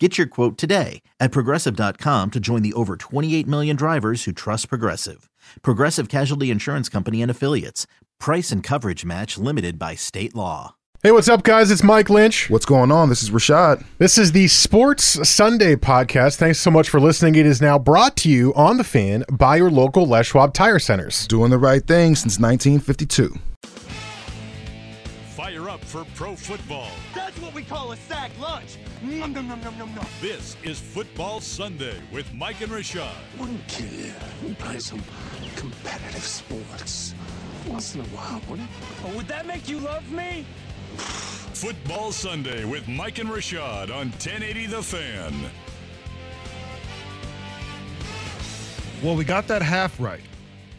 Get your quote today at progressive.com to join the over 28 million drivers who trust Progressive. Progressive Casualty Insurance Company and Affiliates. Price and coverage match limited by state law. Hey, what's up, guys? It's Mike Lynch. What's going on? This is Rashad. This is the Sports Sunday podcast. Thanks so much for listening. It is now brought to you on the fan by your local Les Schwab Tire Centers. Doing the right thing since 1952. Fire up for pro football. That's what we call a sack lunch. Nom, nom, nom, nom, nom, nom. This is Football Sunday with Mike and Rashad. Wouldn't kill you. We play some competitive sports once in a while, wouldn't it? Oh, would that make you love me? Football Sunday with Mike and Rashad on 1080 The Fan. Well, we got that half right.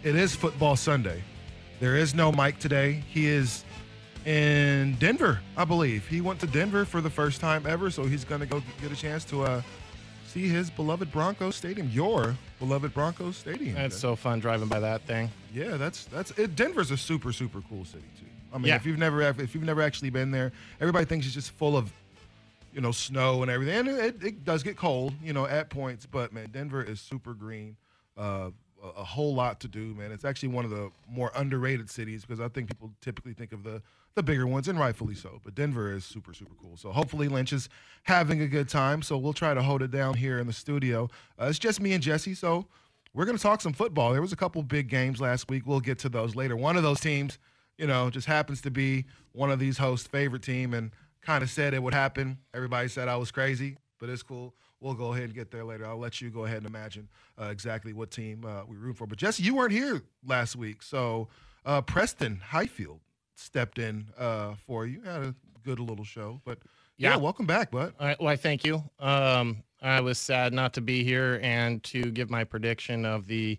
It is Football Sunday. There is no Mike today. He is in Denver, I believe. He went to Denver for the first time ever, so he's going to go get a chance to uh, see his beloved Broncos Stadium, your beloved Broncos Stadium. That's so fun driving by that thing. Yeah, that's that's it. Denver's a super super cool city too. I mean, Yeah. if you've never if you've never actually been there, everybody thinks it's just full of you know snow and everything, and it, it does get cold, you know, at points. But man, Denver is super green. Uh, a, whole lot to do, man. It's actually one of the more underrated cities because I think people typically think of the the bigger ones, and rightfully so. But Denver is super super cool. So hopefully Lynch is having a good time. So we'll try to hold it down here in the studio. Uh, it's just me and Jesse. So we're to talk some football. There was a couple big games last week. We'll get to those later. One of those teams, you know, just happens to be one of these hosts' favorite team and kind of said it would happen. Everybody said I was crazy, but it's cool. We'll go ahead and get there later. I'll let you go ahead and imagine uh, exactly what team uh, we root for. But Jesse, you weren't here last week, so uh, Preston Highfield stepped in uh, for you. Had a good little show, but yeah, Yeah. welcome back, bud. All right, well, thank you. Um, I was sad not to be here and to give my prediction of the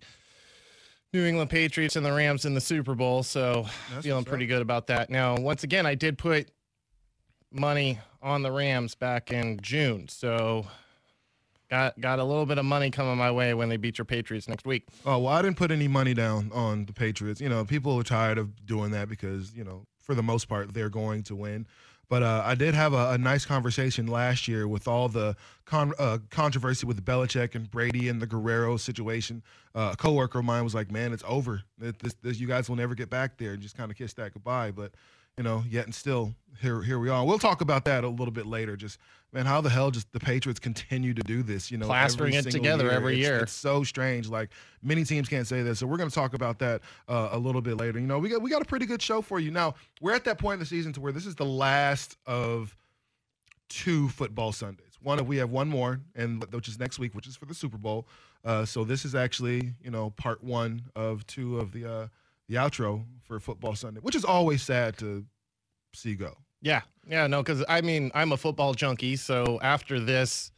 New England Patriots and the Rams in the Super Bowl. So That's feeling pretty up. good about that. Now, once again, I did put money on the Rams back in June. So got got a little bit of money coming my way when they beat your Patriots next week. Oh well, I didn't put any money down on the Patriots. You know, people are tired of doing that because you know, for the most part, they're going to win. But uh, I did have a, a nice conversation last year with all the con- uh, controversy with Belichick and Brady and the Guerrero situation. Uh, a coworker of mine was like, "Man, it's over. This, this, you guys will never get back there." And just kind of kissed that goodbye. But you know, yet and still, here here we are. We'll talk about that a little bit later. Just man, how the hell just the Patriots continue to do this? You know, Plastering every it together every It's- year. It's so strange. Like many teams can't say this, so we're going to talk about that uh, a little bit later. You know, we got we got a pretty good show for you. Now we're at that point in the season to where this is the last of two football Sundays. One we have one more, and which is next week, which is for the Super Bowl. Uh, so this is actually you know part one of two of the uh, the outro for football Sunday, which is always sad to see go. Yeah, yeah, no, because I mean, I'm a football junkie. So after this,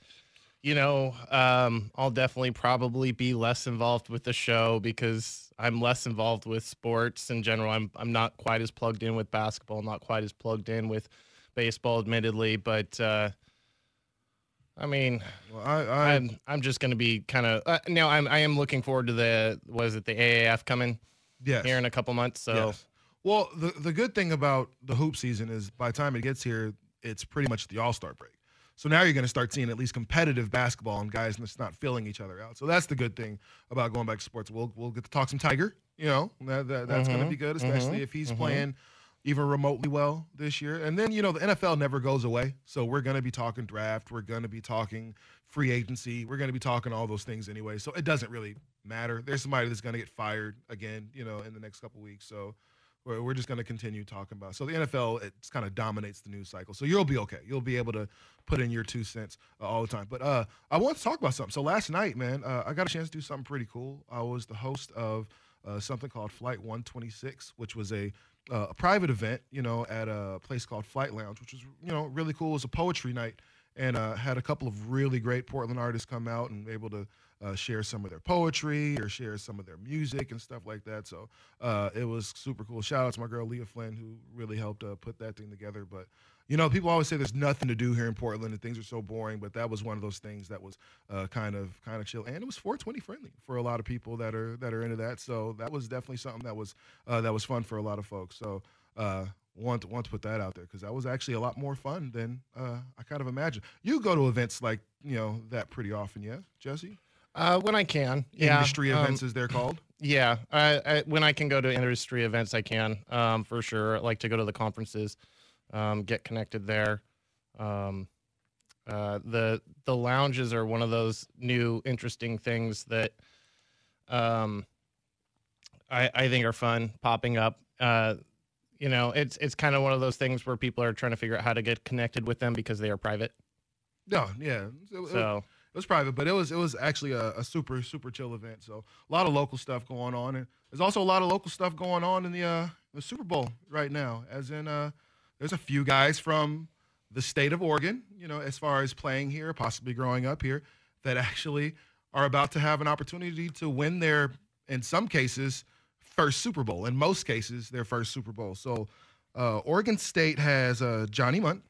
you know, um, I'll definitely probably be less involved with the show because I'm less involved with sports in general. I'm I'm not quite as plugged in with basketball, not quite as plugged in with baseball, admittedly. But uh, I mean, Well, I, I I'm I'm just going to be kind of uh, now. I'm I am looking forward to the was it the AAF coming yes. here in a couple months. So Yes. Well, the the good thing about the hoop season is by the time it gets here, it's pretty much the All Star break. So now you're going to start seeing at least competitive basketball and guys that's not filling each other out. So that's the good thing about going back to sports. We'll we'll get to talk some Tiger. You know that, that that's going to be good, especially mhm, if he's mhm. playing even remotely well this year. And then you know the NFL never goes away. So we're going to be talking draft. We're going to be talking free agency. We're going to be talking all those things anyway. So it doesn't really matter. There's somebody that's going to get fired again. You know in the next couple weeks. So we're, we're just going to continue talking about. So the NFL it kind of dominates the news cycle. So you'll be okay. You'll be able to put in your two cents uh, all the time. But uh, I want to talk about something. So last night, man, uh, I got a chance to do something pretty cool. I was the host of uh, something called Flight 126, which was a uh, a private event, you know, at a place called Flight Lounge, which was you know really cool. It was a poetry night, and uh, had a couple of really great Portland artists come out and able to uh, share some of their poetry or share some of their music and stuff like that. So uh, it was super cool. Shout out to my girl Leah Flynn who really helped uh, put that thing together. But you know, people always say there's nothing to do here in Portland and things are so boring, but that was one of those things that was uh, kind of kind of chill, and it was 420 friendly for a lot of people that are that are into that. So that was definitely something that was uh, that was fun for a lot of folks. So uh, want to want to put that out there because that was actually a lot more fun than uh, I kind of imagined. You go to events like you know that pretty often, yeah, Jesse? Uh, when I can, yeah. Industry um, events, as they're called. Yeah, I, I, when I can go to industry events, I can um, for sure. I like to go to the conferences um, get connected there. Um, uh, the the lounges are one of those new interesting things that um, I, I think are fun popping up. Uh, you know, it's it's kind of one of those things where people are trying to figure out how to get connected with them because they are private. No, yeah. It, So it was private, but it was it was actually a, a super super chill event. So a lot of local stuff going on, and there's also a lot of local stuff going on in the uh, the Super Bowl right now. As in, uh, there's a few guys from the state of Oregon, you know, as far as playing here, possibly growing up here, that actually are about to have an opportunity to win their, in some cases, first Super Bowl. In most cases, their first Super Bowl. So uh, Oregon State has uh, Johnny Mundt,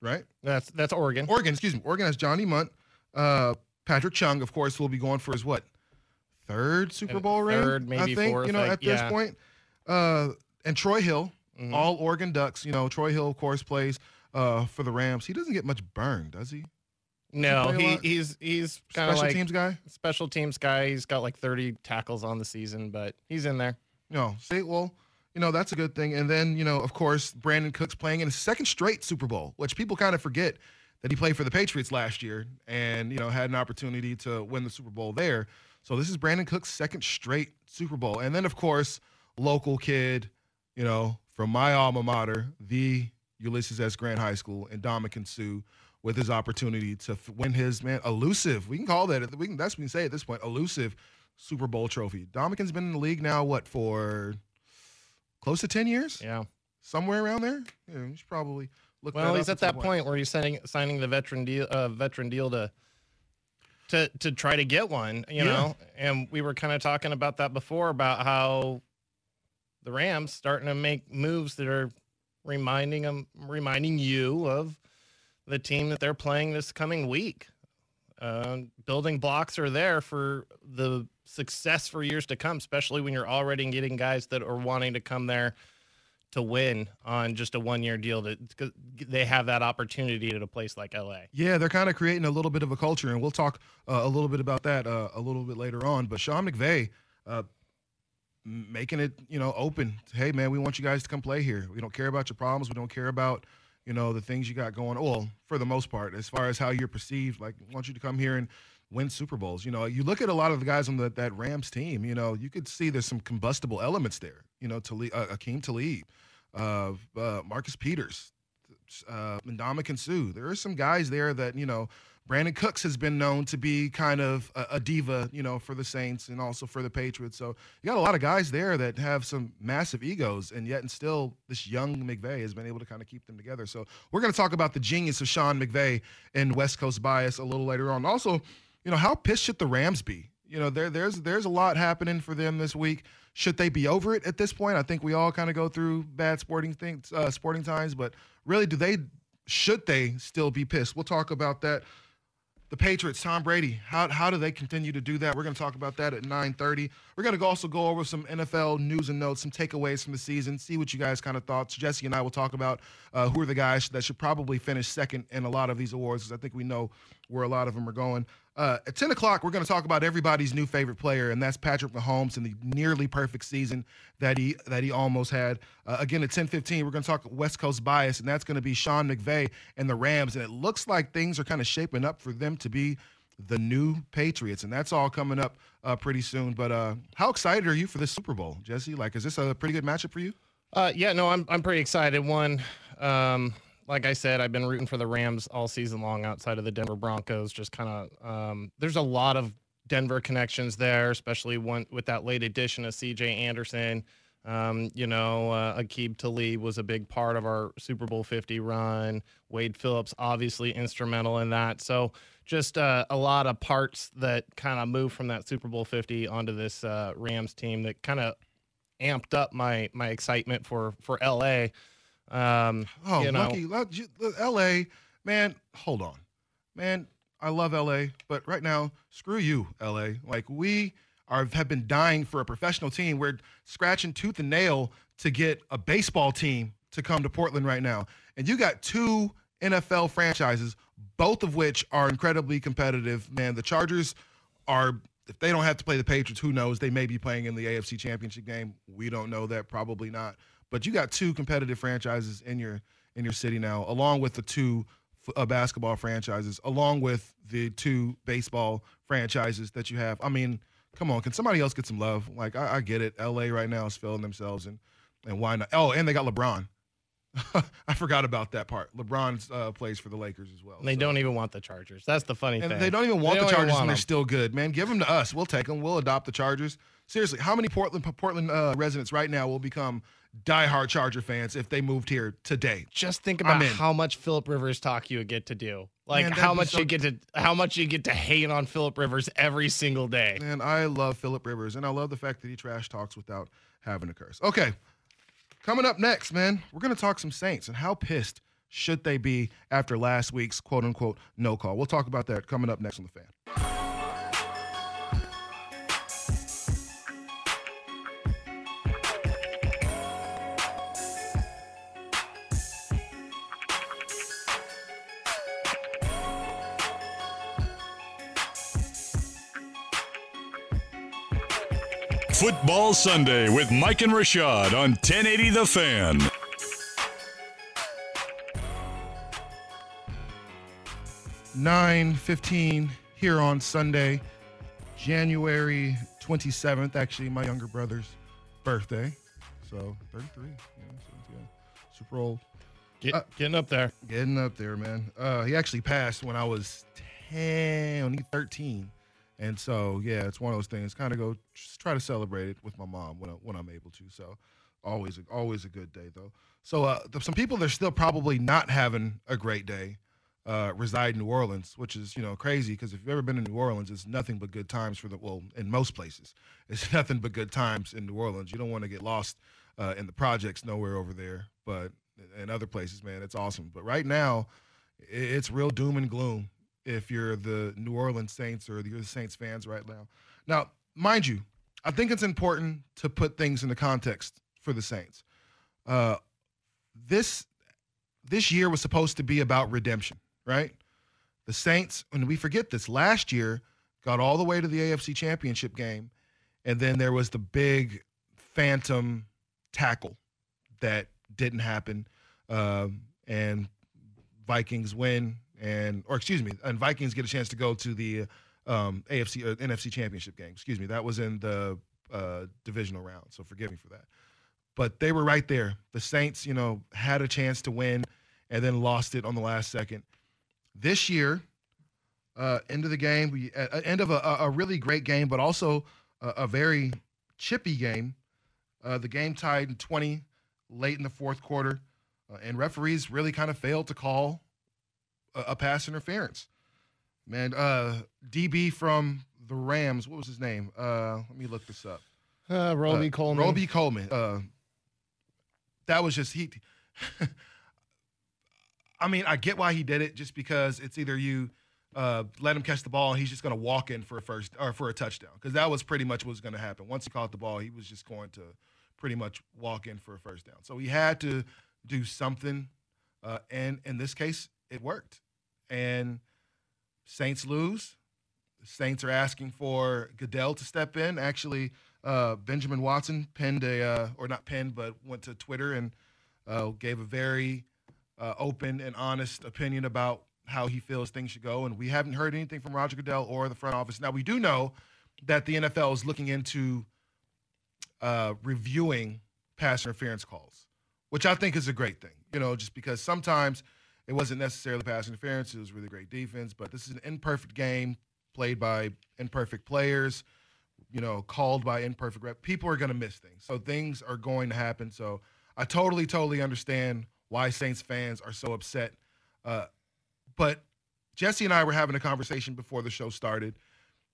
right? that's that's Oregon. Oregon, excuse me. Oregon has Johnny Mundt. Uh, Patrick Chung, of course, will be going for his what? Third Super Bowl ring? third, maybe I think, fourth, you know, I- at this yeah. point. Uh, and Troy Hill, Mhm. all Oregon Ducks. You know, Troy Hill, of course, plays uh, for the Rams. He doesn't get much burn, does he? no, play a he, he's he's kind of Special like teams guy? special teams guy. He's got like 30 tackles on the season, but he's in there. No. See, well, you know, that's a good thing. And then, you know, of course, Brandin Cooks playing in his second straight Super Bowl, which people kind of forget that he played for the Patriots last year and, you know, had an opportunity to win the Super Bowl there. So this is Brandin Cooks' second straight Super Bowl. And then, of course, local kid, you know, from my alma mater, the Ulysses S. Grant High School, Ndamukong Suh with his opportunity to f- win his man elusive. We can call that. We can. That's what we can say at this point. Elusive Super Bowl trophy. Ndamukong's been in the league now. What for? Close to ten years. Yeah. Somewhere around there. Yeah, you should probably look. Well, that he's at that point where he's signing signing the veteran deal, uh, veteran deal to to to try to get one. You Yeah. know, and we were kind of talking about that before about how the Rams starting to make moves that are reminding them, reminding you of the team that they're playing this coming week. Uh, building blocks are there for the success for years to come, especially when you're already getting guys that are wanting to come there to win on just a one year deal that they have that opportunity at a place like LA. Yeah, they're kind of creating a little bit of a culture, and we'll talk uh, a little bit about that uh, a little bit later on. But Sean McVay uh, making it, you know, open. Hey, man, we want you guys to come play here. We don't care about your problems. We don't care about, you know, the things you got going. Well, for the most part, as far as how you're perceived, like, want you to come here and win Super Bowls. You know, you look at a lot of the guys on the, that Rams team. You know, you could see there's some combustible elements there. You know, Talib, uh, Akeem Talib, uh, uh, Marcus Peters, uh, Ndamukong Suh. There are some guys there that you know. Brandin Cooks has been known to be kind of a, a diva, you know, for the Saints and also for the Patriots. So you got a lot of guys there that have some massive egos, and yet and still this young McVay has been able to kind of keep them together. So we're going to talk about the genius of Sean McVay and West Coast bias a little later on. Also, you know, how pissed should the Rams be? You know, there there's there's a lot happening for them this week. Should they be over it at this point? I think we all kind of go through bad sporting things, uh, sporting times, but really, do they should they still be pissed? We'll talk about that. The Patriots, Tom Brady, how, how do they continue to do that? We're going to talk about that at 9:30. We're going to also go over some NFL news and notes, some takeaways from the season, see what you guys kind of thought. Jesse and I will talk about uh, who are the guys that should probably finish second in a lot of these awards, because I think we know where a lot of them are going. Uh, at 10 o'clock, we're going to talk about everybody's new favorite player, and that's Patrick Mahomes and the nearly perfect season that he that he almost had. Uh, again, at 10:15, we're going to talk West Coast bias, and that's going to be Sean McVay and the Rams. And it looks like things are kind of shaping up for them to be the new Patriots, and that's all coming up uh, pretty soon. But uh, how excited are you for this Super Bowl, Jesse? Like, is this a pretty good matchup for you? Uh, yeah, no, I'm I'm pretty excited. One, um, like I said, I've been rooting for the Rams all season long. Outside of the Denver Broncos, just kind of um, there's a lot of Denver connections there, especially one with that late addition of C.J. Anderson. Um, you know, uh, Aqib Talib was a big part of our Super Bowl 50 run. Wade Phillips, obviously instrumental in that. So, just uh, a lot of parts that kind of moved from that Super Bowl 50 onto this uh, Rams team that kind of amped up my my excitement for for LA. Um, Oh, you know, lucky, luck- L.A. Man, hold on, man. I love L.A., but right now, screw you, L.A. Like we are have been dying for a professional team. We're scratching tooth and nail to get a baseball team to come to Portland right now, and you got two NFL franchises, both of which are incredibly competitive. Man, the Chargers are. If they don't have to play the Patriots, who knows? They may be playing in the AFC Championship game. We don't know that. Probably not. But you got two competitive franchises in your in your city now, along with the two f- uh, basketball franchises, along with the two baseball franchises that you have. I mean, come on, can somebody else get some love? Like I, I get it. LA right now is filling themselves, and and why not? Oh, and they got LeBron. I forgot about that part. LeBron uh, plays for the Lakers as well. they so- don't even want the Chargers. That's the funny and thing. they don't even want They the Chargers, want and they're still good, man. Give them to us. We'll take them. We'll adopt the Chargers. Seriously, how many Portland Portland uh, residents right now will become diehard Charger fans if they moved here today? just think about how much Philip Rivers talk you would get to do. Like Man, how much so- you get to how much you get to hate on Philip Rivers every single day. And I love Philip Rivers, and I love the fact that he trash talks without having to curse. Okay, coming up next, man, we're gonna talk some Saints and how pissed should they be after last week's quote unquote no call. We'll talk about that coming up next on the fan. Football Sunday with Mike and Rashad on 1080 The Fan. Nine fifteen here on Sunday, January twenty seventh. Actually, my younger brother's birthday, so thirty three. Yeah, so super old. Get, Uh, getting up there. Getting up there, man. Uh, he actually passed when I was 10, only 13. And so, yeah, it's one of those things. Kind of go try to celebrate it with my mom when, I, when I'm able to. So, always, a, always a good day, though. So, uh, th- some people, they're still probably not having a great day, uh, reside in New Orleans, which is, you know, crazy because if you've ever been in New Orleans, it's nothing but good times for the, well, in most places, it's nothing but good times in New Orleans. You don't want to get lost uh, in the projects nowhere over there. But in other places, man, it's awesome. But right now, it's real doom and gloom if you're the New Orleans Saints or you're the Saints fans right now. Now, mind you, I think it's important to put things into context for the Saints. Uh, this this year was supposed to be about redemption, right? The Saints, and we forget this, last year got all the way to the AFC Championship game, and then there was the big phantom tackle that didn't happen, um, and Vikings win, and or excuse me, and Vikings get a chance to go to the um, AFC uh, NFC Championship game. Excuse me, that was in the uh, divisional round, so forgive me for that. But they were right there. The Saints, you know, had a chance to win, and then lost it on the last second. This year, uh, end of the game, we uh, end of a, a a really great game, but also a, a very chippy game. Uh, the game tied in 20 late in the fourth quarter, uh, and referees really kind of failed to call a, pass interference. Man, uh, DB from the Rams, what was his name? Uh, let me look this up. Uh, Robey Uh, Coleman. Roby Coleman. Uh, that was just he. I mean, I get why he did it, just because it's either you uh, let him catch the ball and he's just going to walk in for a first or for a touchdown, because that was pretty much what was going to happen. Once he caught the ball, he was just going to pretty much walk in for a first down. So he had to do something, uh, and in this case, it worked. And Saints lose. The Saints are asking for Goodell to step in. Actually, uh, Benjamin Watson penned a, uh, or not penned, but went to Twitter and uh, gave a very uh, open and honest opinion about how he feels things should go. And we haven't heard anything from Roger Goodell or the front office. Now, we do know that the NFL is looking into uh, reviewing pass interference calls, which I think is a great thing, you know, just because sometimes it wasn't necessarily pass interference, it was really great defense, but this is an imperfect game played by imperfect players. you know, called by imperfect rep. People are going to miss things. So things are going to happen. So I totally, totally understand why Saints fans are so upset. Uh, but Jesse and I were having a conversation before the show started,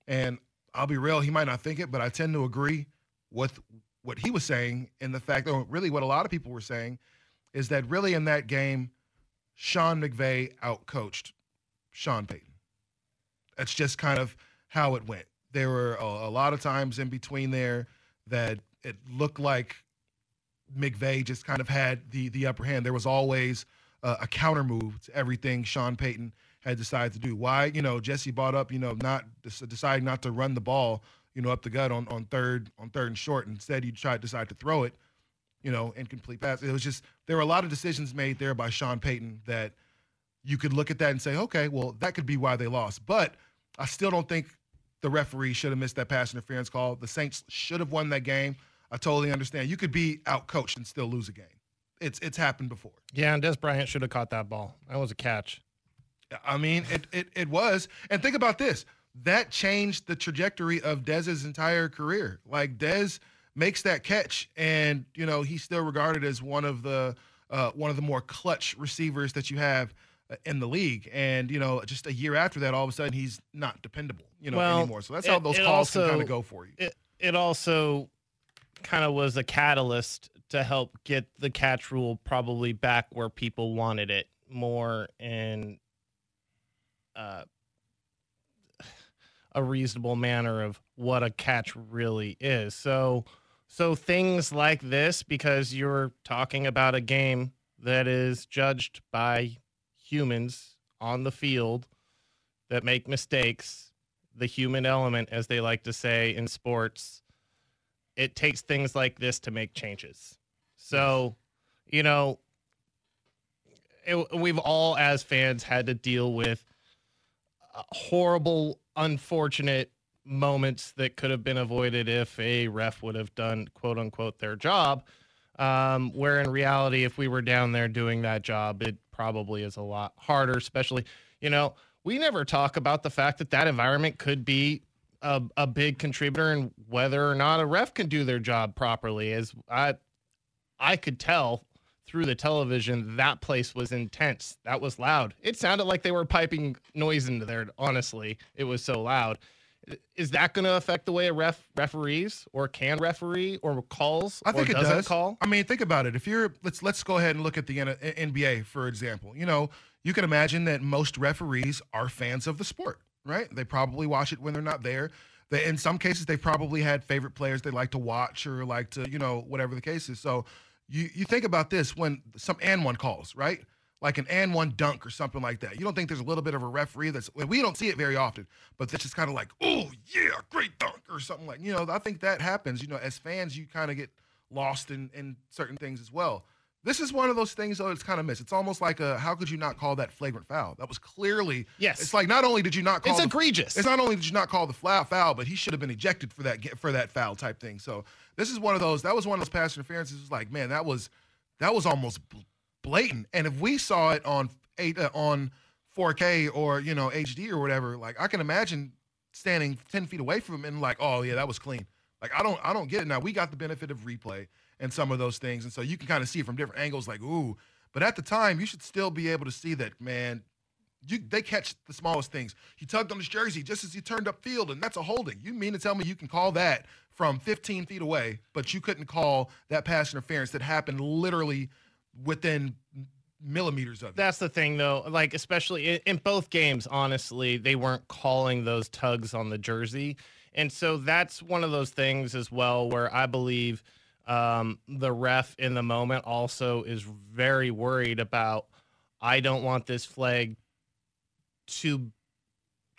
and I'll be real, he might not think it, but I tend to agree with what he was saying and the fact, or really what a lot of people were saying, is that really in that game, Sean McVay outcoached Sean Payton. That's just kind of how it went. There were a, a lot of times in between there that it looked like McVay just kind of had the the upper hand. There was always uh, a counter move to everything Sean Payton had decided to do. Why, you know, Jesse brought up, you know, not deciding not to run the ball, you know, up the gut on, on third on third and short. Instead, he tried decide to throw it, you know, incomplete pass. It was just there were a lot of decisions made there by Sean Payton that you could look at that and say, okay, well, that could be why they lost. But I still don't think the referee should have missed that pass interference call. The Saints should have won that game. I totally understand. You could be out coached and still lose a game. It's it's happened before. Yeah, and Dez Bryant should have caught that ball. That was a catch. I mean, it, it it was. And think about this. That changed the trajectory of Dez's entire career. Like Dez makes that catch, and you know he's still regarded as one of the uh, one of the more clutch receivers that you have uh, in the league. And you know, just a year after that, all of a sudden he's not dependable, you know, Well, anymore. So that's how those it calls can kind of go for you. It it also kind of was a catalyst to help get the catch rule probably back where people wanted it more in uh, a reasonable manner of what a catch really is. So so things like this because you're talking about a game that is judged by humans on the field that make mistakes, the human element as they like to say in sports, it takes things like this to make changes. So, you know, it, we've all as fans had to deal with horrible, unfortunate moments that could have been avoided if a ref would have done quote unquote their job. Um, where in reality, if we were down there doing that job, it probably is a lot harder, especially, you know, we never talk about the fact that that environment could be a, a big contributor in whether or not a ref can do their job properly. As I, I could tell through the television that place was intense. That was loud. It sounded like they were piping noise into there. Honestly, it was so loud. Is that going to affect the way a ref referees or can referee or calls? I think or it doesn't does. Call. I mean, think about it. If you're let's let's go ahead and look at the N- NBA for example. You know, you can imagine that most referees are fans of the sport, right? They probably watch it when they're not there. They, in some cases, they probably had favorite players they like to watch or like to, you know, whatever the case is. So you you think about this when some and one calls, right? Like an and one dunk or something like that. You don't think there's a little bit of a referee that's we don't see it very often, but that's just kind of like, oh yeah, great dunk or something like. You know, I think that happens. You know, as fans, you kind of get lost in in certain things as well. This is one of those things though it's kind of missed. It's almost like a how could you not call that flagrant foul? That was clearly Yes. It's like not only did you not call It's the- egregious. It's not only did you not call the foul foul, but he should have been ejected for that for that foul type thing. So this is one of those. That was one of those pass interferences. It's like man, that was that was almost blatant. And if we saw it on eight uh, on 4K or you know HD or whatever, like I can imagine standing 10 feet away from him and like, oh yeah, that was clean. Like I don't I don't get it now. We got the benefit of replay and some of those things, and so you can kind of see it from different angles. Like ooh, but at the time, you should still be able to see that man. You, they catch the smallest things. He tugged on his jersey just as he turned up field, and that's a holding. You mean to tell me you can call that from 15 feet away, but you couldn't call that pass interference that happened literally within millimeters of it? That's the thing, though. Like, especially in, both games, honestly, they weren't calling those tugs on the jersey. And so that's one of those things as well where I believe um, the ref in the moment also is very worried about I don't want this flag to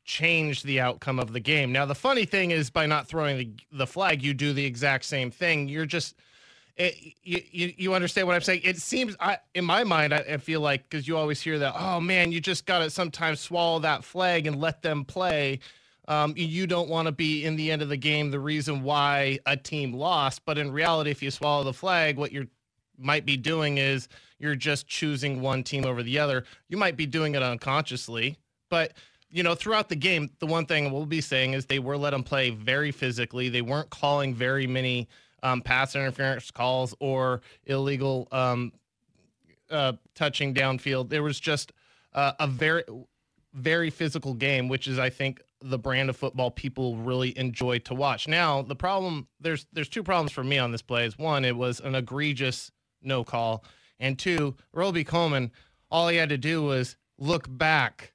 change the outcome of the game. Now, the funny thing is, by not throwing the, the flag, you do the exact same thing. You're just it, you, you you understand what I'm saying? It seems I in my mind I, I feel like because you always hear that oh man you just got to sometimes swallow that flag and let them play. Um, you- you don't want to be in the end of the game the reason why a team lost, but in reality, if you swallow the flag, what you're might be doing is you're just choosing one team over the other. You might be doing it unconsciously, but you know, throughout the game, the one thing we'll be saying is they were let them play very physically. They weren't calling very many um, pass interference calls or illegal um, uh, touching downfield. There was just uh, a very, very physical game, which is, I think, the brand of football people really enjoy to watch. Now, the problem there's there's two problems for me on this play. Is one, it was an egregious no call, and two, Robey-Coleman, all he had to do was look back,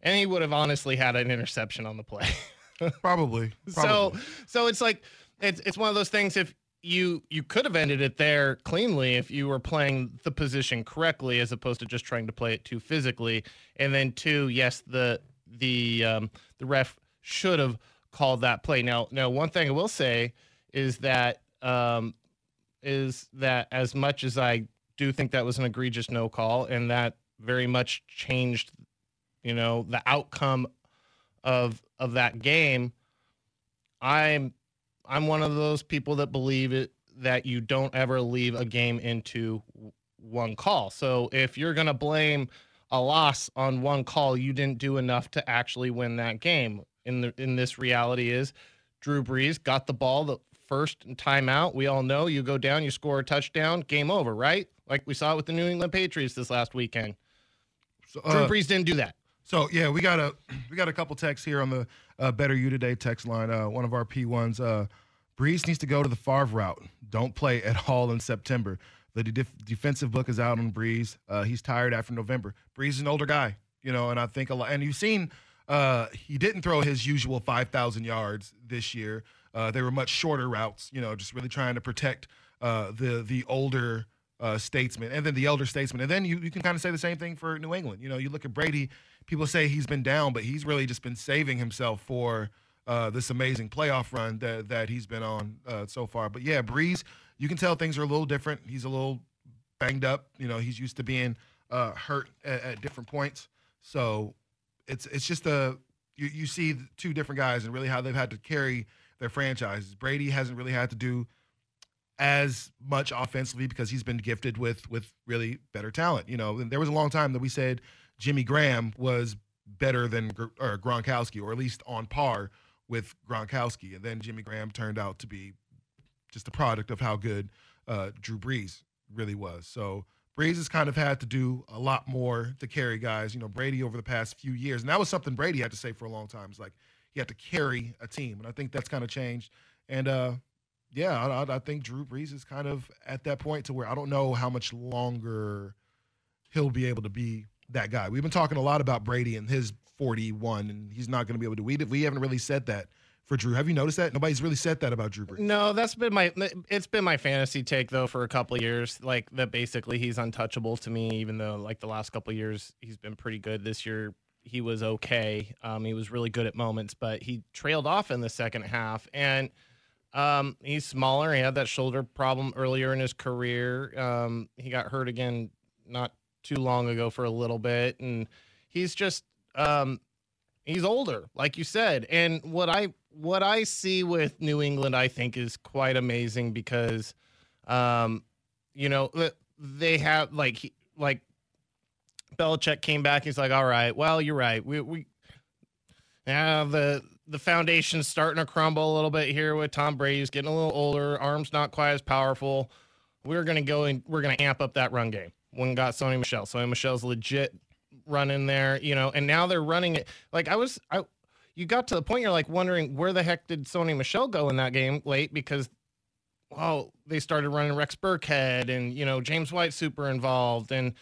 and he would have honestly had an interception on the play. Probably. So so it's like it's it's one of those things if you you could have ended it there cleanly if you were playing the position correctly as opposed to just trying to play it too physically. And then two, yes, the the um, the ref should have called that play. Now now one thing I will say is that um, is that as much as I do think that was an egregious no call and that very much changed you know the outcome of of that game i'm i'm one of those people that believe it that you don't ever leave a game into one call. So if you're going to blame a loss on one call you didn't do enough to actually win that game. In the in this reality is drew brees got the ball the first timeout we all know you go down you score a touchdown game over right? Like we saw with the new england patriots this last weekend. So, drew uh, brees didn't do that So yeah, we got a we got a couple texts here on the uh, Better You Today text line. Uh, one of our P ones. Uh, Brees needs to go to the Favre route. Don't play at all in September. The def- defensive book is out on Brees. Uh, he's tired after November. Brees is an older guy, you know, and I think a lot. And you've seen uh, he didn't throw his usual five thousand yards this year. Uh, they were much shorter routes, you know, just really trying to protect the the older uh, statesman and then the elder statesman. And then you, you can kind of say the same thing for New England. You know, you look at Brady, people say he's been down, but he's really just been saving himself for uh, this amazing playoff run that, that he's been on uh, so far. But yeah, Brees, you can tell things are a little different. He's a little banged up. You know, he's used to being uh, hurt at, at different points. So it's it's just a you, you see two different guys and really how they've had to carry their franchises. Brady hasn't really had to do as much offensively because he's been gifted with with really better talent. You know, and there was a long time that we said Jimmy Graham was better than or Gronkowski, or at least on par with Gronkowski, and then Jimmy Graham turned out to be just a product of how good uh, Drew Brees really was. So Brees has kind of had to do a lot more to carry guys. You know, Brady over the past few years, and that was something Brady had to say for a long time. It's like he had to carry a team, and I think that's kind of changed. And uh, yeah, I, I- think Drew Brees is kind of at that point to where I don't know how much longer he'll be able to be that guy. We've been talking a lot about Brady and his 41, and he's not going to be able to. We we haven't really said that for Drew. Have you noticed that? Nobody's really said that about Drew Brees. No, that's been my it's been my fantasy take though for a couple years. Like that basically he's untouchable to me, even though like the last couple years he's been pretty good. This year he was okay. Um, he was really good at moments, but he trailed off in the second half. And um, he's smaller. He had that shoulder problem earlier in his career. Um, he got hurt again not too long ago for a little bit, and he's just um, he's older, like you said. And what I what I see with New England, I think, is quite amazing because, um, you know, they have like he- like Belichick came back. He's like, all right, well, you're right. We we yeah the the foundation's starting to crumble a little bit here with Tom Brady. He's getting a little older. Arms not quite as powerful. We're gonna go and we're gonna amp up that run game. When got Sony Michel. Sony Michel's legit running there, you know, and now they're running it. Like I was, I you got to the point you're like wondering where the heck did Sony Michel go in that game late because, well, they started running Rex Burkhead and you know James White super involved and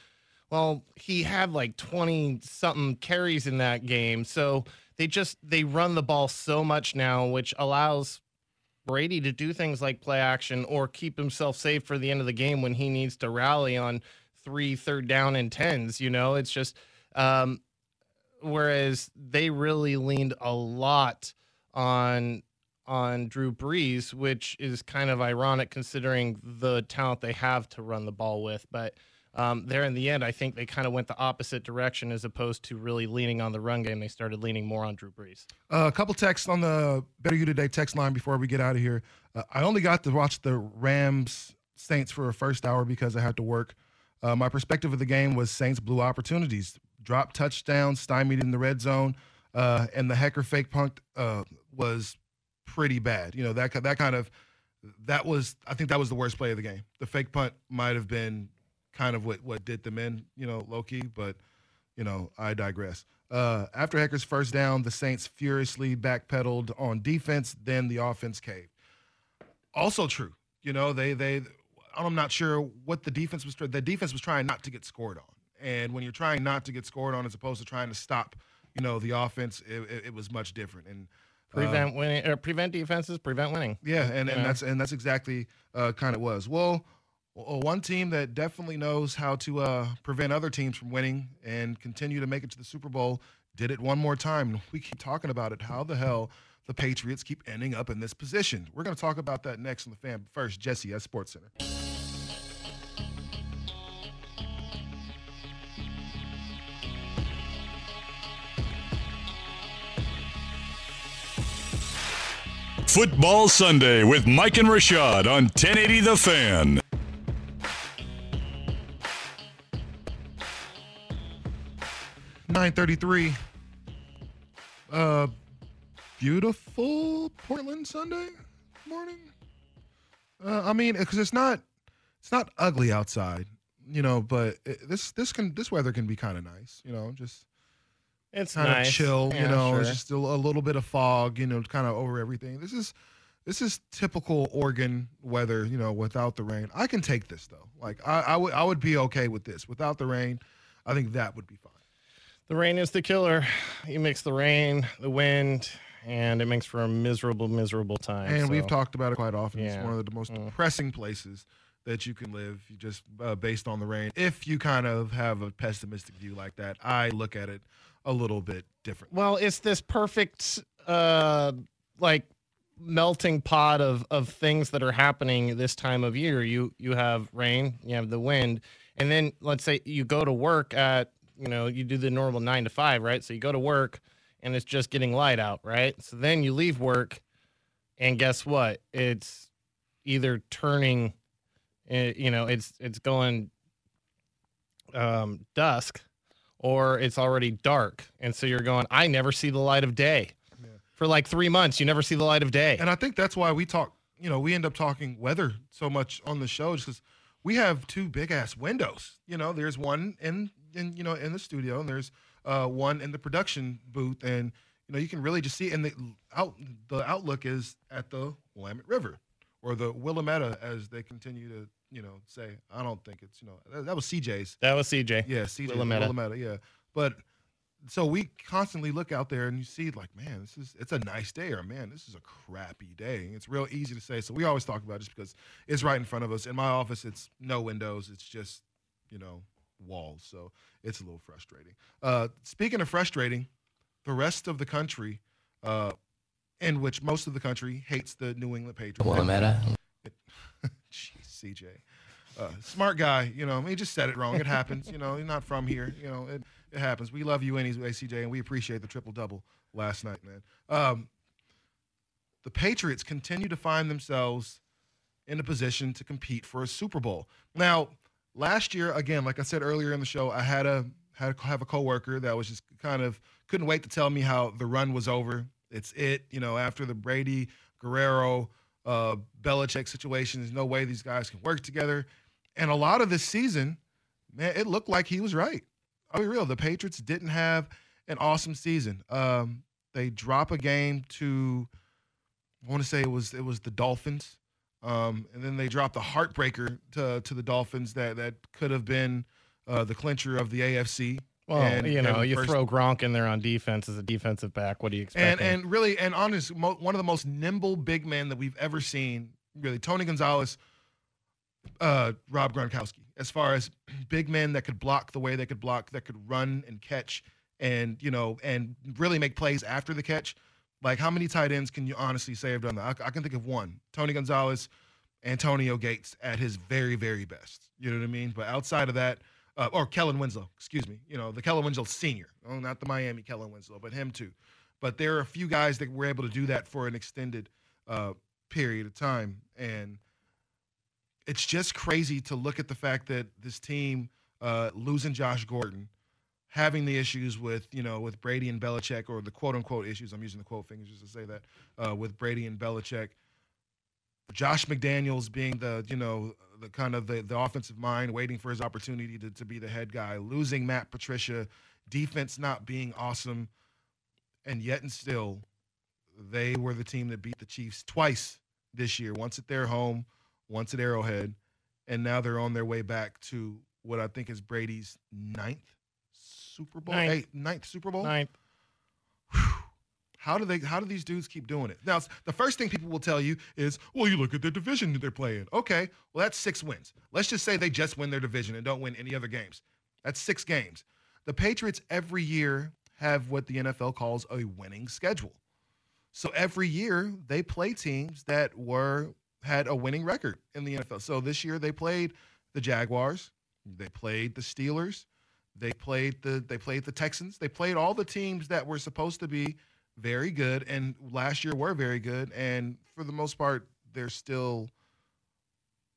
well he had like 20 something carries in that game so they just they run the ball so much now which allows Brady to do things like play action or keep himself safe for the end of the game when he needs to rally on three third down and tens. You know, it's just um, whereas they really leaned a lot on on Drew Brees, which is kind of ironic considering the talent they have to run the ball with. But um, there in the end, I think they kind of went the opposite direction as opposed to really leaning on the run game. They started leaning more on Drew Brees. Uh, a couple texts on the Better You Today text line before we get out of here. Uh, I only got to watch the Rams Saints for a first hour because I had to work. Uh, my perspective of the game was Saints blew opportunities, dropped touchdowns, stymied in the red zone. uh, and the Hekker fake punt uh, was pretty bad. You know that that kind of that was I think that was the worst play of the game. The fake punt might have been kind of what what did them in, you know, Loki. but you know I digress. Uh, after Hekker's first down, the Saints furiously backpedaled on defense. Then the offense caved. Also true. You know they they I'm not sure what the defense was. The defense was trying not to get scored on, and when you're trying not to get scored on as opposed to trying to stop, you know, the offense, it, it, it was much different. And prevent uh, winning, or prevent defenses, prevent winning. Yeah, and, and that's and that's exactly uh, kind of was. Well, one team that definitely knows how to uh, prevent other teams from winning and continue to make it to the Super Bowl did it one more time. We keep talking about it. How the hell the Patriots keep ending up in this position? We're going to talk about that next on the fan. First, Jesse at Sports Center. Football Sunday with Mike and Rashad on 1080 The Fan. Nine thirty-three. Uh, beautiful Portland Sunday morning. Uh, I mean, because it's not, it's not ugly outside, you know. But it, this this can this weather can be kind of nice, you know. Just it's kind nice. of chill, Yeah, you know. sure. It's just a, a little bit of fog, you know, kind of over everything. This is this is typical Oregon weather, you know, without the rain. I can take this though. Like I, I would I would be okay with this without the rain. I think that would be fine. The rain is the killer. You mix the rain, the wind, and it makes for a miserable, miserable time. And we've talked about it quite often. It's one of the most Mm. depressing places that you can live, just uh, based on the rain. If you kind of have a pessimistic view like that, I look at it a little bit different. Well, it's this perfect, uh, like melting pot of of things that are happening this time of year. You you have rain, you have the wind, and then let's say you go to work at you know you do the normal nine to five, right? So you go to work and it's just getting light out, right? So then you leave work, and guess what? It's either turning, eh, you know, it's it's going um, dusk or it's already dark. And so you're going, I never see the light of day. For like three months, you never see the light of day. And I think that's why we talk, you know, we end up talking weather so much on the show because we have two big ass windows. You know, there's one in, in you know, in the studio and there's uh, one in the production booth. And, you know, you can really just see, and the, out, the outlook is at the Willamette River or the Willamette, as they continue to, you know, say. I don't think it's, you know, that, that was CJ's. that was CJ. Yeah, CJ Willamette. Willamette. Yeah, but so we constantly look out there and you see like, man, this is it's a nice day, or man, this is a crappy day. It's real easy to say. So we always talk about it just because it's right in front of us. In my office, it's no windows. It's just you know walls. So it's a little frustrating. Uh, speaking of frustrating, the rest of the country, uh, in which most of the country hates the New England Patriots. Jeez, CJ. Uh, smart guy, you know, he just said it wrong. It happens, you know, he's not from here, you know, it, it happens. We love you anyway, CJ, and we appreciate the triple double last night, man. Um, the Patriots continue to find themselves in a position to compete for a Super Bowl. Now, last year, again, like I said earlier in the show, I had a had a, have a coworker that was just kind of couldn't wait to tell me how the run was over. It's it, you know, after the Brady, Guerrero, uh, Belichick situation. There's no way these guys can work together. And a lot of this season, man, it looked like he was right. I'll be real. The Patriots didn't have an awesome season. Um, they drop a game to, I want to say it was it was the Dolphins, um, and then they dropped the heartbreaker to to the Dolphins that that could have been uh, the clincher of the AFC. Well, And- you know, you first- throw Gronk in there on defense as a defensive back. What do you expect? and and really and honest, mo- one of the most nimble big men that we've ever seen. Really, Tony Gonzalez, uh, Rob Gronkowski, as far as big men that could block the way they could block, that could run and catch, and you know, and really make plays after the catch. Like, how many tight ends can you honestly say have done that? I, I can think of one: Tony Gonzalez, Antonio Gates at his very, very best. You know what I mean? But outside of that, uh, or Kellen Winslow, excuse me, you know, the Kellen Winslow senior, not the Miami Kellen Winslow, but him too. But there are a few guys that were able to do that for an extended uh, period of time. And it's just crazy to look at the fact that this team, uh, losing Josh Gordon, having the issues with you know with Brady and Belichick or the quote unquote issues. I'm using the quote fingers just to say that uh, with Brady and Belichick. Josh McDaniels being the you know the kind of the, the offensive mind, waiting for his opportunity to, to be the head guy, losing Matt Patricia, defense not being awesome, and yet and still, they were the team that beat the Chiefs twice this year. Once at their home, once at Arrowhead, and now they're on their way back to what I think is Brady's ninth Super Bowl, Ninth. ninth Super Bowl. Ninth. How do they? How do these dudes keep doing it? Now, the first thing people will tell you is, "Well, you look at the division that they're playing." Okay, well that's six wins. Let's just say they just win their division and don't win any other games. That's six games. The Patriots every year have what the NFL calls a winning schedule. So every year they play teams that were had a winning record in the NFL. So this year they played the Jaguars, they played the Steelers, they played the they played the Texans, they played all the teams that were supposed to be very good and last year were very good. And for the most part they're still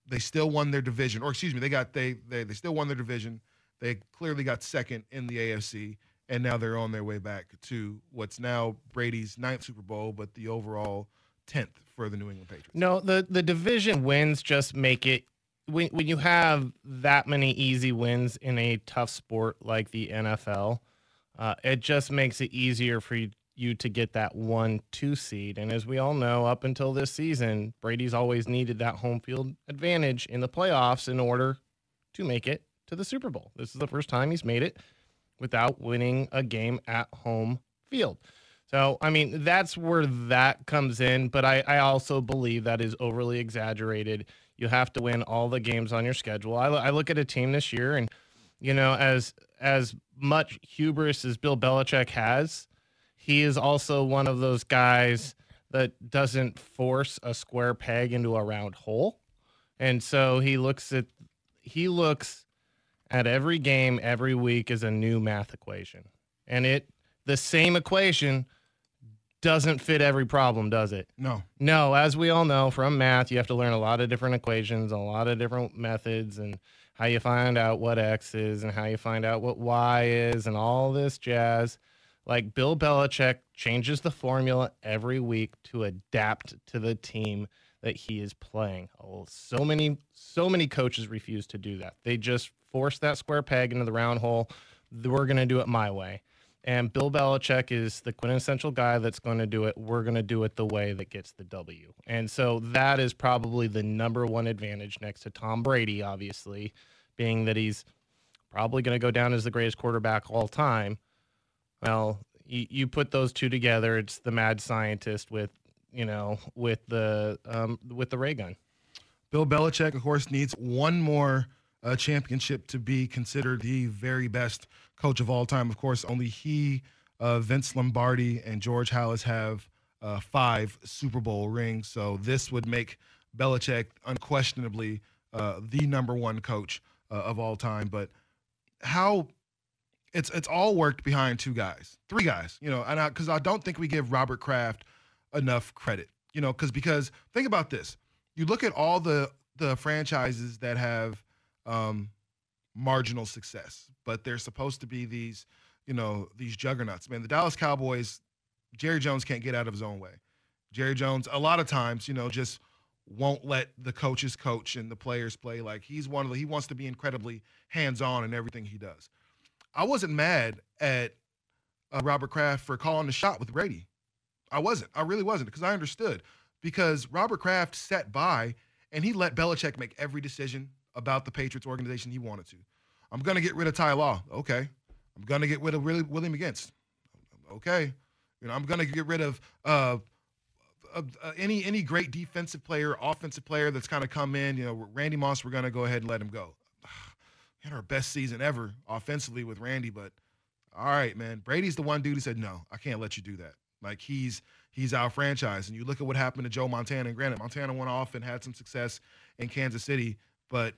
they still won their division. Or excuse me they got they they, they still won their division. They clearly got second in the AFC and now they're on their way back to what's now Brady's ninth Super Bowl but the overall 10th for the New England Patriots. No, the the division wins just make it when when you have that many easy wins in a tough sport like the NFL, uh, it just makes it easier for you, to get that one two seed. And as we all know, up until this season, Brady's always needed that home field advantage in the playoffs in order to make it to the Super Bowl. This is the first time he's made it without winning a game at home field. So, I mean, that's where that comes in. But I, I also believe that is overly exaggerated. You have to win all the games on your schedule. I, I look at a team this year, and you know, as as much hubris as Bill Belichick has, he is also one of those guys that doesn't force a square peg into a round hole. And so he looks at he looks at every game every week as a new math equation. And it the same equation doesn't fit every problem, does it? no No, as we all know from math, you have to learn a lot of different equations, a lot of different methods, and how you find out what X is and how you find out what Y is and all this jazz. Like Bill Belichick changes the formula every week to adapt to the team that he is playing. Oh, so many, so many coaches refuse to do that. They just force that square peg into the round hole. We're going to do it my way. And Bill Belichick is the quintessential guy that's going to do it. We're going to do it the way that gets the W. And so that is probably the number one advantage next to Tom Brady, obviously, being that he's probably going to go down as the greatest quarterback of all time. Well, you, you put those two together, it's the mad scientist with, you know, with the um, with the ray gun. Bill Belichick, of course, needs one more uh, championship to be considered the very best coach of all time. Of course, only he, uh, Vince Lombardi, and George Halas have uh, five Super Bowl rings. So this would make Belichick unquestionably uh, the number one coach uh, of all time. But how it's it's all worked behind two guys, three guys, you know, and because I, don't think we give Robert Kraft enough credit, you know, because because think about this, you look at all the the franchises that have um, marginal success, but they're supposed to be these, you know, these juggernauts. Man, the Dallas Cowboys, Jerry Jones can't get out of his own way. Jerry Jones, a lot of times, you know, just won't let the coaches coach and the players play. Like he's one of the, he wants to be incredibly hands on in everything he does. I wasn't mad at uh, Robert Kraft for calling the shot with Brady. I wasn't. I really wasn't because I understood because Robert Kraft sat by and he let Belichick make every decision about the Patriots organization he wanted to. I'm going to get rid of Ty Law. Okay. I'm going to get rid of Willie- William McGinest. Okay. You know, I'm going to get rid of uh, uh, uh, any any great defensive player, offensive player that's kind of come in. You know, Randy Moss, we're going to go ahead and let him go. We had our best season ever offensively with Randy, but all right, man. Brady's the one dude who said, no, I can't let you do that. Like he's he's our franchise. And you look at what happened to Joe Montana. And granted, Montana went off and had some success in Kansas City, but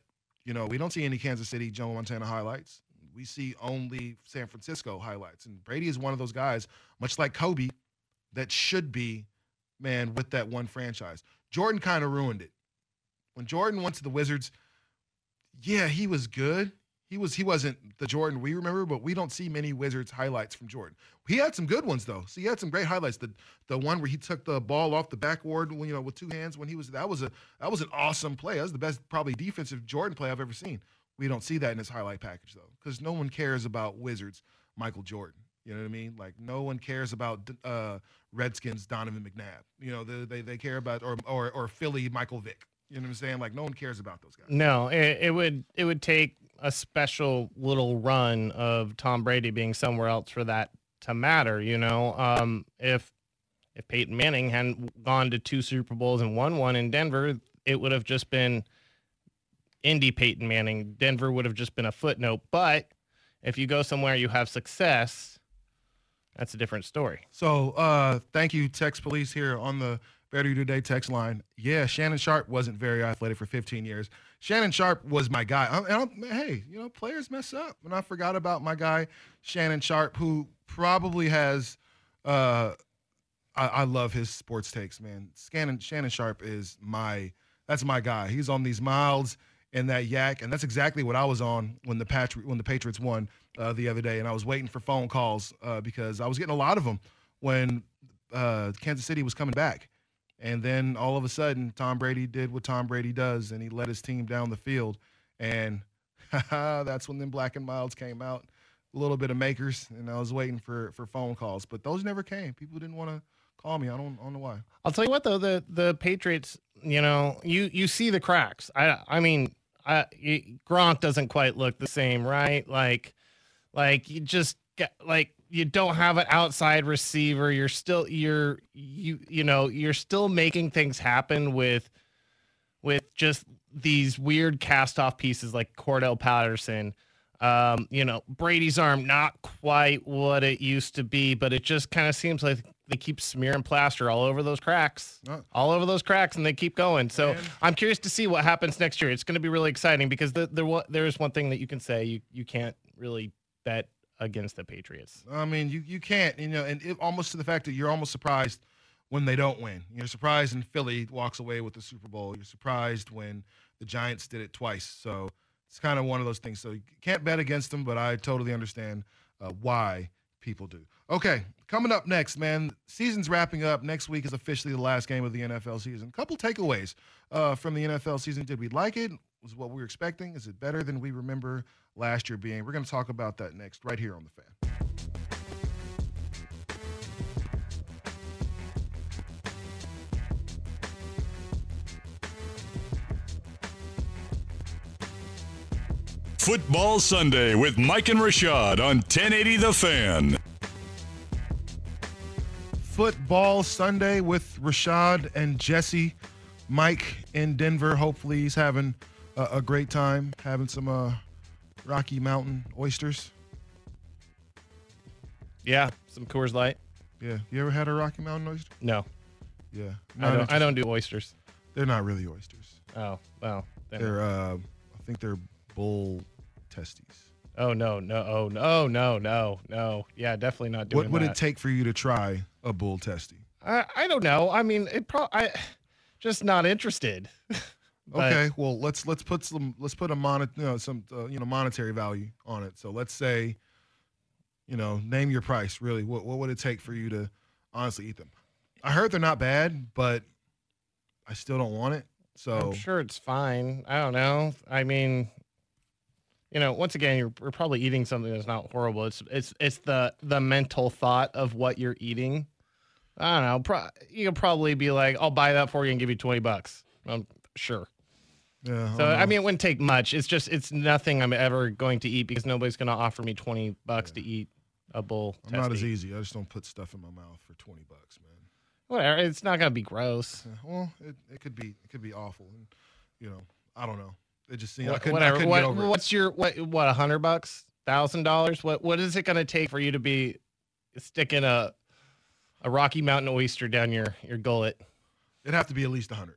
you know, we don't see any Kansas City Joe Montana highlights. We see only San Francisco highlights. And Brady is one of those guys, much like Kobe, that should be, man, with that one franchise. Jordan kind of ruined it. When Jordan went to the Wizards, yeah, he was good. He was he wasn't the Jordan we remember, but we don't see many Wizards highlights from Jordan. He had some good ones though. So he had some great highlights. The the one where he took the ball off the backboard, you know, with two hands when he was that was a that was an awesome play. That was the best probably defensive Jordan play I've ever seen. We don't see that in his highlight package though, because no one cares about Wizards Michael Jordan. You know what I mean? Like no one cares about uh, Redskins Donovan McNabb. You know they, they they care about or or or Philly Michael Vick. You know what I'm saying? Like no one cares about those guys. No, it, it would it would take a special little run of Tom Brady being somewhere else for that to matter. You know, um, if if Peyton Manning hadn't gone to two Super Bowls and won one in Denver, it would have just been Indy Peyton Manning. Denver would have just been a footnote. But if you go somewhere you have success, that's a different story. So uh, thank you, Text Police here on the Better You Today text line. Yeah, Shannon Sharpe wasn't very athletic for 15 years. Shannon Sharpe was my guy. I'm, I'm, hey, you know, players mess up, and I forgot about my guy Shannon Sharpe, who probably has. Uh, I, I love his sports takes, man. Shannon Shannon Sharpe is my that's my guy. He's on these miles and that yak, and that's exactly what I was on when the Patri- when the Patriots won uh, the other day, and I was waiting for phone calls uh, because I was getting a lot of them when uh, Kansas City was coming back, and then all of a sudden Tom Brady did what Tom Brady does, and he led his team down the field, and that's when them black and milds came out, a little bit of makers, and I was waiting for for phone calls, but those never came. People didn't want to call me. I don't, I don't know why. I'll tell you what though, the the Patriots, you know, you you see the cracks. I I mean, I, Gronk doesn't quite look the same, right? Like like you just get like you don't have an outside receiver. You're still you're you you know, you're still making things happen with with just these weird cast off pieces like Cordell Patterson. Um, you know, Brady's arm not quite what it used to be, but it just kind of seems like they keep smearing plaster all over those cracks, Oh. all over those cracks, and they keep going. So Man. I'm curious to see what happens next year. It's going to be really exciting because the, there there is one thing that you can say you you can't really bet against the Patriots. I mean, you you can't, you know, and it, almost to the fact that you're almost surprised when they don't win. You're surprised when Philly walks away with the Super Bowl. You're surprised when the Giants did it twice. So it's kind of one of those things. So you can't bet against them, but I totally understand uh, why people do. Okay, coming up next, man. Season's wrapping up. Next week is officially the last game of the NFL season. couple takeaways uh, from the NFL season. Did we like it? Was what we were expecting? Is it better than we remember last year being? We're going to talk about that next, right here on the fan. Football Sunday with Mike and Rashad on 1080 The Fan. Football Sunday with Rashad and Jesse. Mike in Denver. Hopefully, he's having a, a great time, having some uh, Rocky Mountain oysters. Yeah, some Coors Light. Yeah, you ever had a Rocky Mountain oyster? No, Yeah, I don't. I don't do oysters. They're not really oysters. Oh well. then- They're, uh, I think they're bull testes. oh no no oh no no no no yeah definitely not doing What would that. it take for you to try a bull testy? I, I don't know. I mean, it probably I just not interested. But- Okay, well let's let's put some let's put a mon you know some uh, you know monetary value on it. So let's say, you know, name your price. Really, what what would it take for you to honestly eat them? I heard they're not bad, but I still don't want it. So I'm sure it's fine. I don't know. I mean, you know, once again, you're, you're probably eating something that's not horrible. It's it's it's the the mental thought of what you're eating. I don't know. Pro- you could probably be like, "I'll buy that for you and give you twenty bucks." I'm sure. Yeah, So don't I mean, it wouldn't take much. It's just it's nothing I'm ever going to eat because nobody's going to offer me twenty bucks to eat a bowl. I'm not as easy. I just don't put stuff in my mouth for twenty bucks, man. Whatever. It's not going to be gross. Yeah, well, it, it could be it could be awful, and you know, I don't know. It just seems I Wha- I whatever. what, get over it. what's your what? What a hundred bucks? Thousand dollars? What? What is it going to take for you to be sticking a a Rocky Mountain oyster down your your gullet? It'd have to be at least a hundred.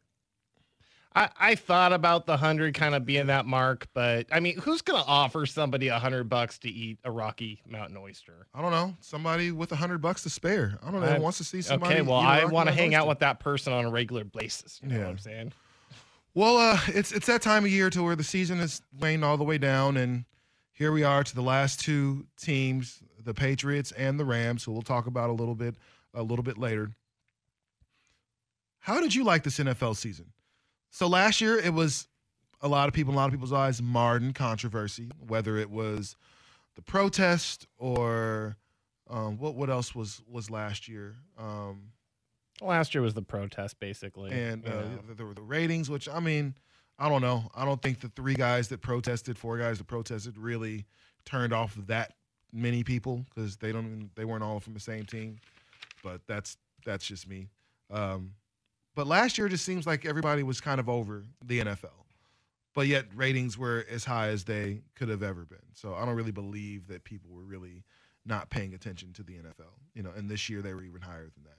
I, I thought about the hundred kind of being that mark, but I mean, who's going to offer somebody a hundred bucks to eat a Rocky Mountain oyster? I don't know. Somebody with a hundred bucks to spare. I don't know. I- wants to see somebody. Okay, well, I want to hang out with that person on a regular basis. You know Yeah. what I'm saying? Well, uh, it's it's that time of year to where the season is waned all the way down, and here we are to the last two teams, the Patriots and the Rams, who we'll talk about a little bit a little bit later. How did you like this NFL season? So last year it was a lot of people, in a lot of people's eyes, Martin controversy, whether it was the protest or um, what what else was was last year. Um, Last year was the protest, basically. and uh, there were the ratings, which I mean, I don't know. I don't think the three guys that protested, four guys that protested, really turned off that many people because they don't even, they weren't all from the same team. But that's that's just me. Um, but last year, it just seems like everybody was kind of over the NFL, but yet ratings were as high as they could have ever been. So I don't really believe that people were really not paying attention to the NFL. You know, and this year they were even higher than that.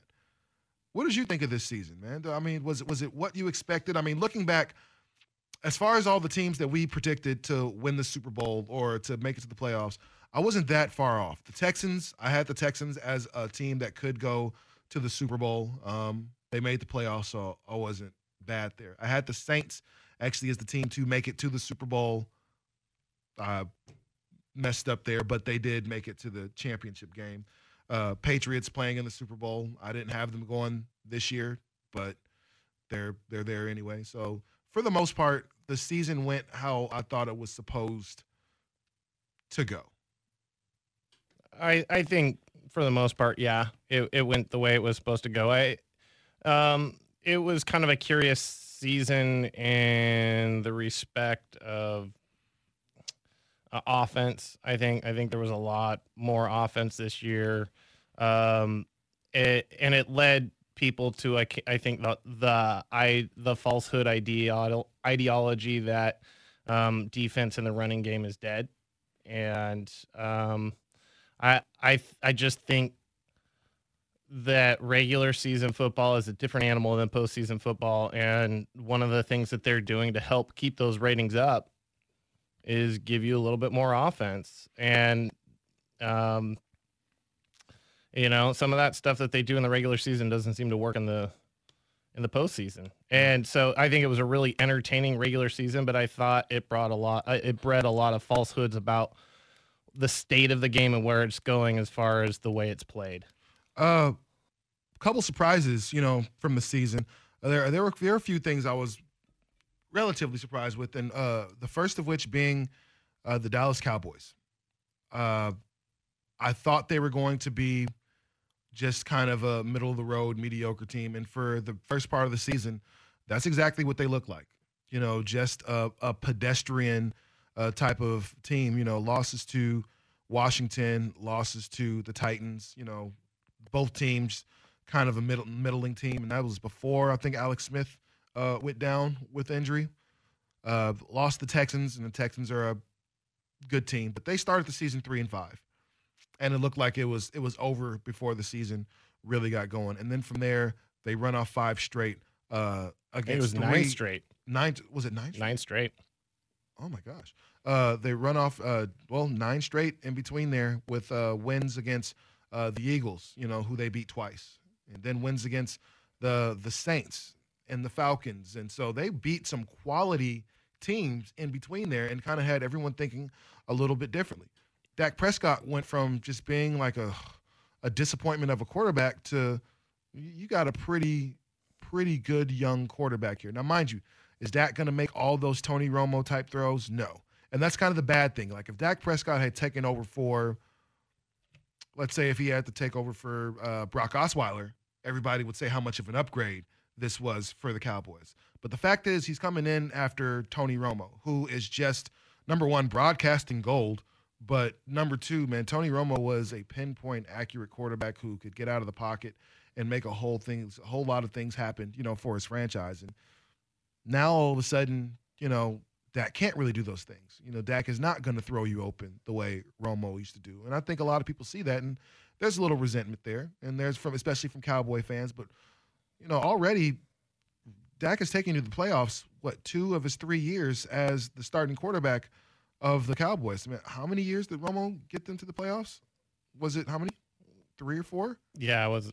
What did you think of this season, man? I mean, was it was it what you expected? I mean, looking back, as far as all the teams that we predicted to win the Super Bowl or to make it to the playoffs, I wasn't that far off. The Texans, I had the Texans as a team that could go to the Super Bowl. Um, they made the playoffs, so I wasn't bad there. I had the Saints actually as the team to make it to the Super Bowl. Uh, messed up there, but they did make it to the championship game uh, Patriots playing in the Super Bowl. I didn't have them going this year, but they're they're there anyway. So for the most part, the season went how I thought it was supposed to go. I I think for the most part, yeah, it it went the way it was supposed to go. I um it was kind of a curious season in the respect of uh, offense. I think I think there was a lot more offense this year. Um it and it led people to I, I think the the I the falsehood idea ideology that um defense in the running game is dead. And um I I I just think that regular season football is a different animal than postseason football, and one of the things that they're doing to help keep those ratings up is give you a little bit more offense, and um, you know some of that stuff that they do in the regular season doesn't seem to work in the in the postseason, and so I think it was a really entertaining regular season, but I thought it brought a lot, uh, it bred a lot of falsehoods about the state of the game and where it's going as far as the way it's played. Uh, couple surprises, you know, from the season. Uh, there, there were there were a few things I was relatively surprised with, and uh, the first of which being uh, the Dallas Cowboys. Uh, I thought they were going to be just kind of a middle of the road, mediocre team, and for the first part of the season, that's exactly what they look like. You know, just a, a pedestrian uh, type of team. You know, losses to Washington, losses to the Titans. You know, both teams kind of a middle, middling team, and that was before I think Alex Smith uh, went down with injury. Uh, lost the Texans, and the Texans are a good team, but they started the season three and five, and it looked like it was it was over before the season really got going. And then from there, they run off five straight uh, against It was three, nine straight, Nine was it nine? straight? nine straight. Oh my gosh. Uh, they run off uh, well nine straight in between there with uh, wins against uh, the Eagles, you know, who they beat twice, and then wins against the the Saints and the Falcons, and so they beat some quality teams in between there, and kind of had everyone thinking a little bit differently. Dak Prescott went from just being like a a disappointment of a quarterback to you got a pretty pretty good young quarterback here. Now, mind you, is Dak going to make all those Tony Romo type throws? No. And that's kind of the bad thing. Like if Dak Prescott had taken over for, let's say, if he had to take over for uh, Brock Osweiler, everybody would say how much of an upgrade this was for the Cowboys. But the fact is, he's coming in after Tony Romo, who is just number one, broadcasting gold. But number two, man, Tony Romo was a pinpoint accurate quarterback who could get out of the pocket and make a whole things, a whole lot of things happen, you know, for his franchise. And now all of a sudden, you know, Dak can't really do those things. You know, Dak is not going to throw you open the way Romo used to do. And I think a lot of people see that and there's a little resentment there. And there's from especially from Cowboy fans, but you know, already Dak is taking you to the playoffs, what, two of his three years as the starting quarterback of the Cowboys. I mean, how many years did Romo get them to the playoffs? Was it how many? Three or four? Yeah, I was.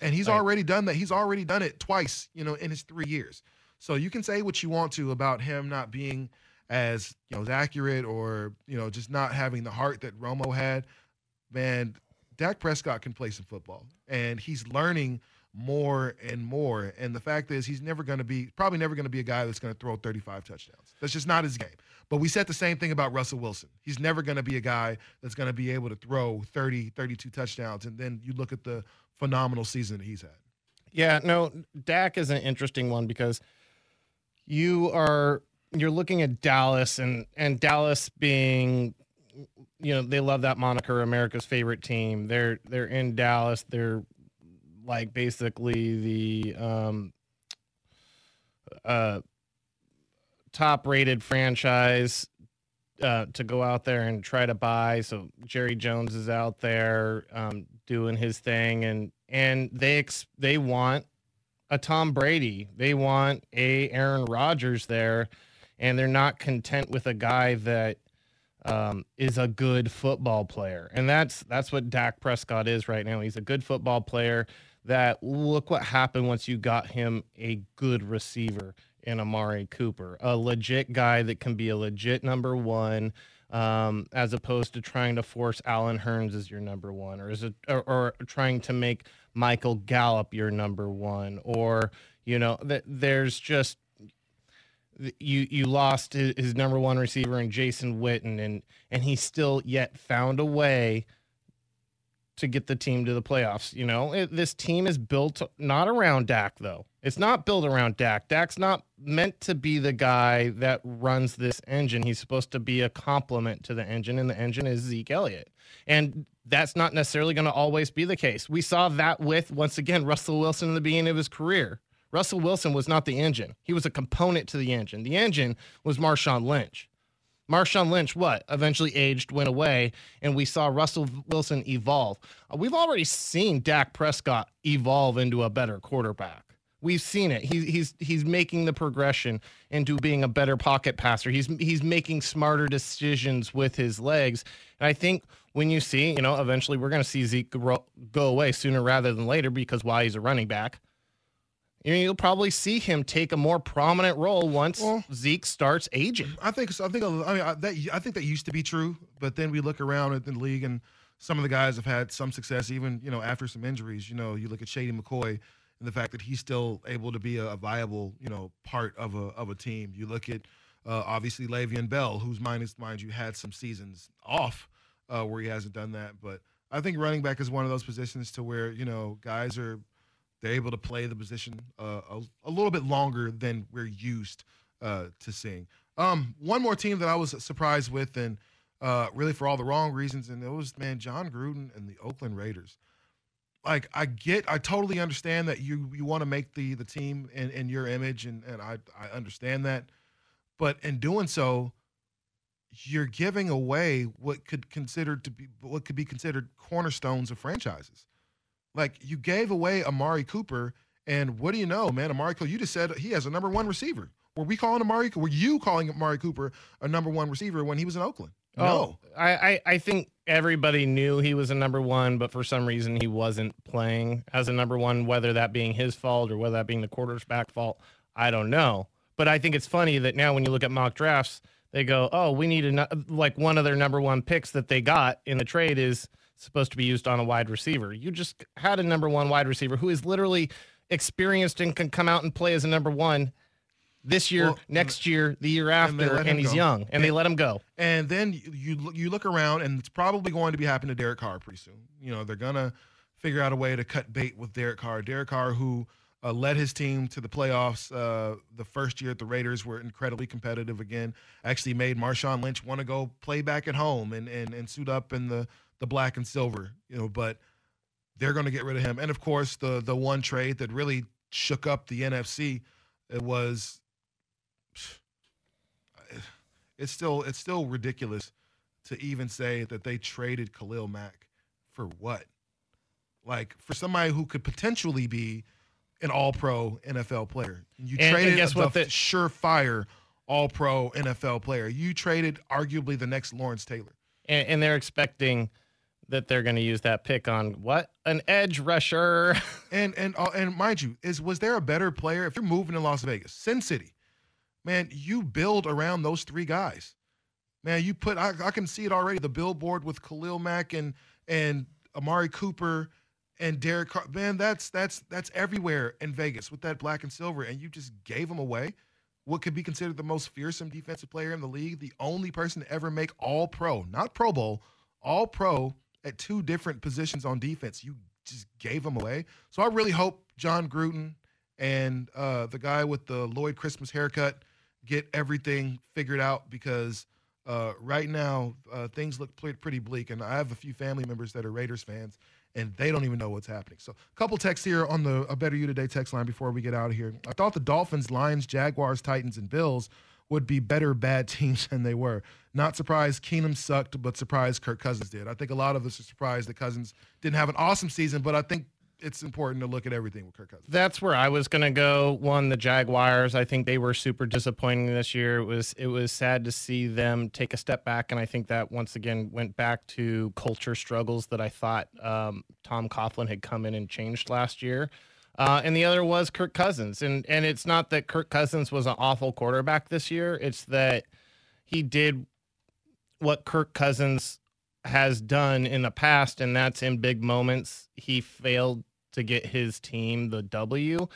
And he's Right. already done that. He's already done it twice, you know, in his three years. So you can say what you want to about him not being as you know as accurate or you know just not having the heart that Romo had, man, Dak Prescott can play some football, and he's learning more and more. And the fact is, he's never going to be probably never going to be a guy that's going to throw 35 touchdowns. That's just not his game. But we said the same thing about Russell Wilson. He's never going to be a guy that's going to be able to throw 30, 32 touchdowns. And then you look at the phenomenal season that he's had. Yeah, no, Dak is an interesting one because you are you're looking at Dallas and and Dallas being you know, they love that moniker America's favorite team. They're they're in Dallas. They're like basically the um uh top rated franchise uh, to go out there and try to buy. So Jerry Jones is out there um, doing his thing, and and they ex- they want a Tom Brady, they want a Aaron Rodgers there, and they're not content with a guy that um, is a good football player, and that's that's what Dak Prescott is right now. He's a good football player. That look what happened once you got him a good receiver in Amari Cooper, a legit guy that can be a legit number one, um, as opposed to trying to force Allen Hurns as your number one, or is it, or, or trying to make Michael Gallup your number one, or you know that there's just you you lost his, number one receiver in Jason Witten, and and he still yet found a way to get the team to the playoffs. You know, it, this team is built not around Dak though. It's not built around Dak. Dak's not meant to be the guy that runs this engine. He's supposed to be a complement to the engine, and the engine is Zeke Elliott. And that's not necessarily going to always be the case. We saw that with, once again, Russell Wilson in the beginning of his career. Russell Wilson was not the engine, he was a component to the engine. The engine was Marshawn Lynch. Marshawn Lynch, what? Eventually aged, went away, and we saw Russell Wilson evolve. Uh, we've already seen Dak Prescott evolve into a better quarterback. We've seen it. He's he's he's making the progression into being a better pocket passer. He's he's making smarter decisions with his legs. And I think when you see, you know, eventually we're going to see Zeke go, go away sooner rather than later because why he's a running back. You know, you'll probably see him take a more prominent role once Well, Zeke starts aging. I think I think I mean I, that I think that used to be true, but then we look around at the league and some of the guys have had some success, even you know after some injuries. You know, you look at Shady McCoy and the fact that he's still able to be a, a viable you know part of a of a team. You look at uh, obviously Le'Veon Bell, whose minus mind you had some seasons off uh, where he hasn't done that, but I think running back is one of those positions to where you know guys are they're able to play the position uh, a, a little bit longer than we're used uh, to seeing. Um, one more team that I was surprised with, and uh, really for all the wrong reasons, and it was man Jon Gruden and the Oakland Raiders. Like I get, I totally understand that you you want to make the the team in, in your image, and and I I understand that, but in doing so, you're giving away what could considered to be what could be considered cornerstones of franchises. Like you gave away Amari Cooper, and what do you know, man? Amari Cooper, you just said he has a number one receiver. Were we calling Amari? Cooper? Were you calling Amari Cooper a number one receiver when he was in Oakland? Oh, no. Oh, I, I, I think everybody knew he was a number one, but for some reason he wasn't playing as a number one, whether that being his fault or whether that being the quarterback fault, I don't know. But I think it's funny that now when you look at mock drafts, they go, oh, we need a, like one of their number one picks that they got in the trade is supposed to be used on a wide receiver. You just had a number one wide receiver who is literally experienced and can come out and play as a number one this year, Well, next year, the year after, let and, he's go. young, and they let him go. And then you, you you look around, and it's probably going to be happening to Derek Carr pretty soon. You know, they're gonna figure out a way to cut bait with Derek Carr. Derek Carr, who uh, led his team to the playoffs uh, the first year at the Raiders, were incredibly competitive again. Actually, made Marshawn Lynch want to go play back at home and and and suit up in the the black and silver. You know, but they're going to get rid of him. And of course, the the one trade that really shook up the NFC it was it's still it's still ridiculous to even say that they traded Khalil Mack for what? Like for somebody who could potentially be an all-pro NFL player. You And- and traded guess the what? The- surefire all-pro NFL player. You traded arguably the next Lawrence Taylor. and, and they're expecting that they're going to use that pick on what an edge rusher. And and uh, and mind you, is was there a better player if you're moving to Las Vegas, Sin City? man, you build around those three guys. Man, you put I, I can see it already. The billboard with Khalil Mack and and Amari Cooper and Derek Carr. Man, that's that's that's everywhere in Vegas with that black and silver, and you just gave them away. What could be considered the most fearsome defensive player in the league, the only person to ever make All Pro, not Pro Bowl, All Pro at two different positions on defense. You just gave them away. So I really hope Jon Gruden and uh, the guy with the Lloyd Christmas haircut get everything figured out because uh, right now uh, things look pretty bleak. And I have a few family members that are Raiders fans, and they don't even know what's happening. So a couple texts here on the A Better You Today text line before we get out of here. I thought the Dolphins, Lions, Jaguars, Titans, and Bills would be better bad teams than they were. Not surprised Keenum sucked, but surprised Kirk Cousins did. I think a lot of us are surprised that Cousins didn't have an awesome season, but I think it's important to look at everything with Kirk Cousins. That's where I was going to go. One, the Jaguars. I think they were super disappointing this year. It was it was sad to see them take a step back, and I think that once again went back to culture struggles that I thought um, Tom Coughlin had come in and changed last year. Uh, and the other was Kirk Cousins, and and it's not that Kirk Cousins was an awful quarterback this year. It's that he did what Kirk Cousins has done in the past, and that's in big moments. He failed to get his team the W.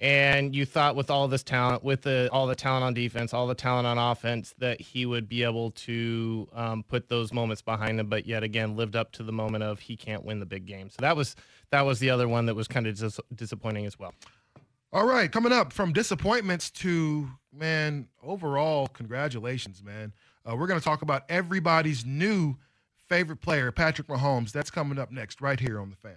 And you thought with all this talent, with the all the talent on defense, all the talent on offense, that he would be able to um, put those moments behind him. But yet again, lived up to the moment of he can't win the big game. So that was that was the other one that was kind of dis- disappointing as well. All right, coming up from disappointments to man overall, congratulations, man. Uh, we're going to talk about everybody's new favorite player, Patrick Mahomes. That's coming up next, right here on the Fan.